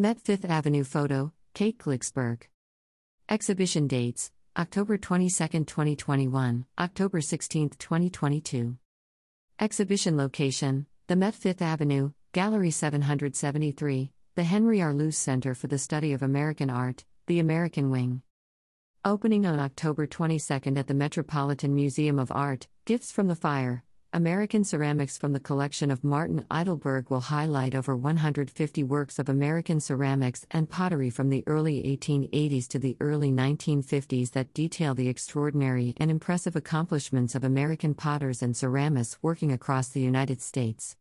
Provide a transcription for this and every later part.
Met Fifth Avenue Photo, Kate Glicksberg. Exhibition dates October 22, 2021, October 16, 2022. Exhibition location The Met Fifth Avenue, Gallery 773, the Henry R. Luce Center for the Study of American Art, the American Wing. Opening on October 22 at the Metropolitan Museum of Art, Gifts from the Fire, American Ceramics from the collection of Martin Eidelberg will highlight over 150 works of American ceramics and pottery from the early 1880s to the early 1950s that detail the extraordinary and impressive accomplishments of American potters and ceramists working across the United States.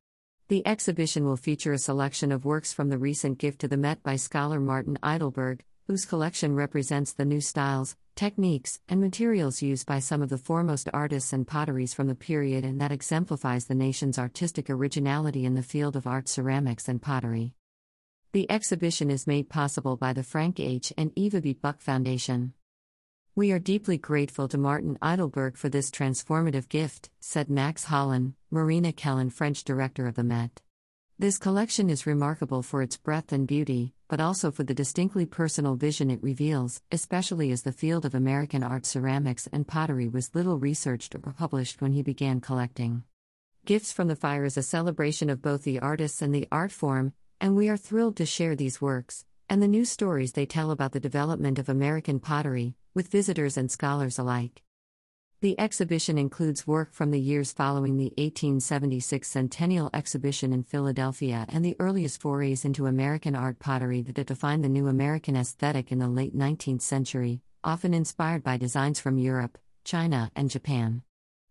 The exhibition will feature a selection of works from the recent gift to the Met by scholar Martin Eidelberg, whose collection represents the new styles, techniques, and materials used by some of the foremost artists and potteries from the period and that exemplifies the nation's artistic originality in the field of art ceramics and pottery. The exhibition is made possible by the Frank H. and Eva B. Buck Foundation. We are deeply grateful to Martin Eidelberg for this transformative gift, said Max Hollein, Marina Kellen French director of the Met. This collection is remarkable for its breadth and beauty, but also for the distinctly personal vision it reveals, especially as the field of American art ceramics and pottery was little researched or published when he began collecting. Gifts from the Fire is a celebration of both the artists and the art form, and we are thrilled to share these works, and the new stories they tell about the development of American pottery, with visitors and scholars alike. The exhibition includes work from the years following the 1876 Centennial Exhibition in Philadelphia and the earliest forays into American art pottery that defined the new American aesthetic in the late 19th century, often inspired by designs from Europe, China, and Japan.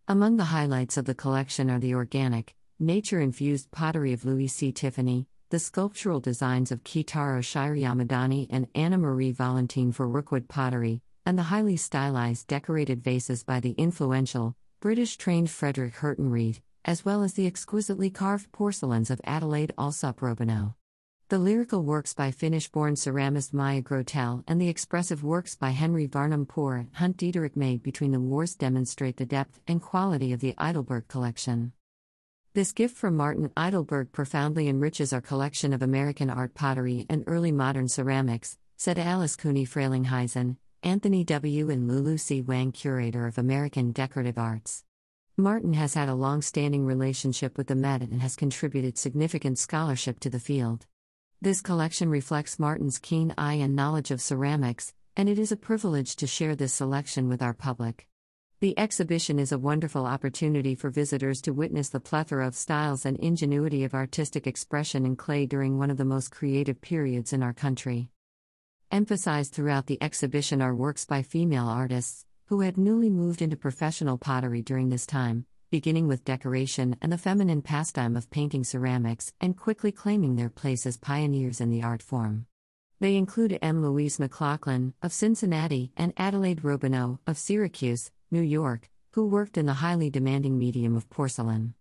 Among the highlights of the collection are the organic, nature infused pottery of Louis C. Tiffany, the sculptural designs of Kitaro Shirayamadani and Anna Marie Valentien for Rookwood pottery, and the highly stylized decorated vases by the influential, British trained Frederick Hurten Rhead, as well as the exquisitely carved porcelains of Adelaide Alsop Robineau. The lyrical works by Finnish born ceramist Maija Grotell and the expressive works by Henry Varnum Poor and Hunt Diederich made between the wars demonstrate the depth and quality of the Eidelberg collection. This gift from Martin Eidelberg profoundly enriches our collection of American art pottery and early modern ceramics, said Alice Cooney Frelinghuysen, Anthony W. and Lulu C. Wang, curator of American Decorative Arts. Martin has had a long standing relationship with the Met and has contributed significant scholarship to the field. This collection reflects Martin's keen eye and knowledge of ceramics, and it is a privilege to share this selection with our public. The exhibition is a wonderful opportunity for visitors to witness the plethora of styles and ingenuity of artistic expression in clay during one of the most creative periods in our country. Emphasized throughout the exhibition are works by female artists, who had newly moved into professional pottery during this time, beginning with decoration and the feminine pastime of painting ceramics, and quickly claiming their place as pioneers in the art form. They include M. Louise McLaughlin, of Cincinnati, and Adelaide Robineau, of Syracuse, New York, who worked in the highly demanding medium of porcelain.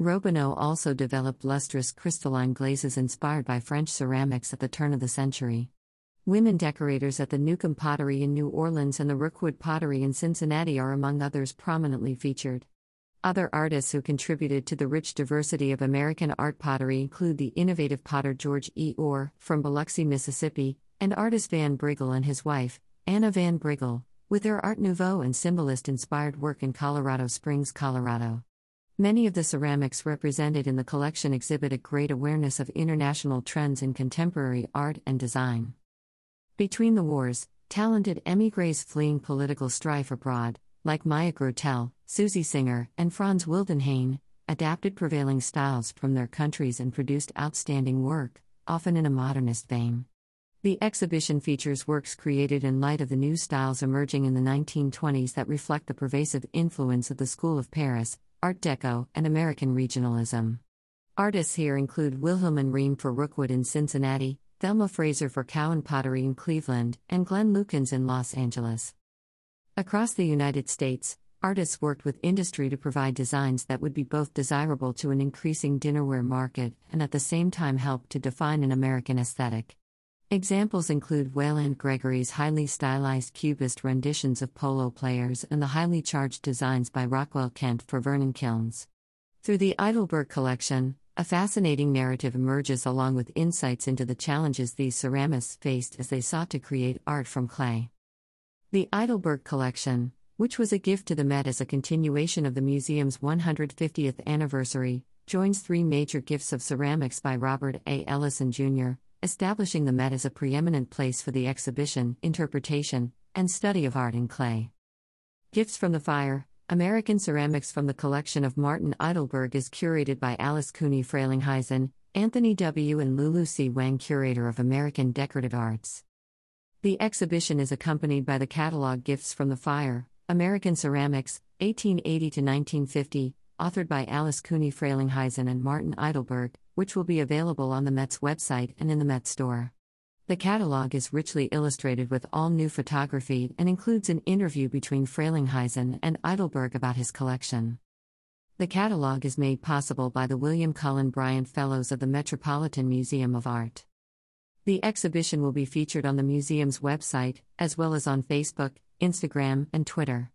Robineau also developed lustrous crystalline glazes inspired by French ceramics at the turn of the century. Women decorators at the Newcomb Pottery in New Orleans and the Rookwood Pottery in Cincinnati are among others prominently featured. Other artists who contributed to the rich diversity of American art pottery include the innovative potter George E. Ohr from Biloxi, Mississippi, and Artus Van Briggle and his wife, Anna Van Briggle, with their Art Nouveau and Symbolist inspired work in Colorado Springs, Colorado. Many of the ceramics represented in the collection exhibit a great awareness of international trends in contemporary art and design. Between the wars, talented emigres fleeing political strife abroad, like Maija Grotell, Susi Singer, and Frans Wildenhain, adapted prevailing styles from their countries and produced outstanding work, often in a modernist vein. The exhibition features works created in light of the new styles emerging in the 1920s that reflect the pervasive influence of the School of Paris, Art Deco, and American regionalism. Artists here include Wilhelm Ream for Rookwood in Cincinnati, Thelma Frazier for Cowan Pottery in Cleveland, and Glenn Lukens in Los Angeles. Across the United States, artists worked with industry to provide designs that would be both desirable to an increasing dinnerware market and at the same time help to define an American aesthetic. Examples include Waylande Gregory's highly stylized cubist renditions of polo players and the highly charged designs by Rockwell Kent for Vernon Kilns. Through the Eidelberg collection, a fascinating narrative emerges along with insights into the challenges these ceramists faced as they sought to create art from clay. The Eidelberg Collection, which was a gift to the Met as a continuation of the museum's 150th anniversary, joins three major gifts of ceramics by Robert A. Ellison Jr., establishing the Met as a preeminent place for the exhibition, interpretation, and study of art in clay. Gifts from the Fire American Ceramics from the collection of Martin Eidelberg is curated by Alice Cooney Frelinghuysen, Anthony W. and Lulu C. Wang, curator of American Decorative Arts. The exhibition is accompanied by the catalog Gifts from the Fire, American Ceramics, 1880 to 1950, authored by Alice Cooney Frelinghuysen and Martin Eidelberg, which will be available on the Met's website and in the Met store. The catalog is richly illustrated with all new photography and includes an interview between Frelinghuysen and Eidelberg about his collection. The catalog is made possible by the William Cullen Bryant Fellows of the Metropolitan Museum of Art. The exhibition will be featured on the museum's website, as well as on Facebook, Instagram, and Twitter.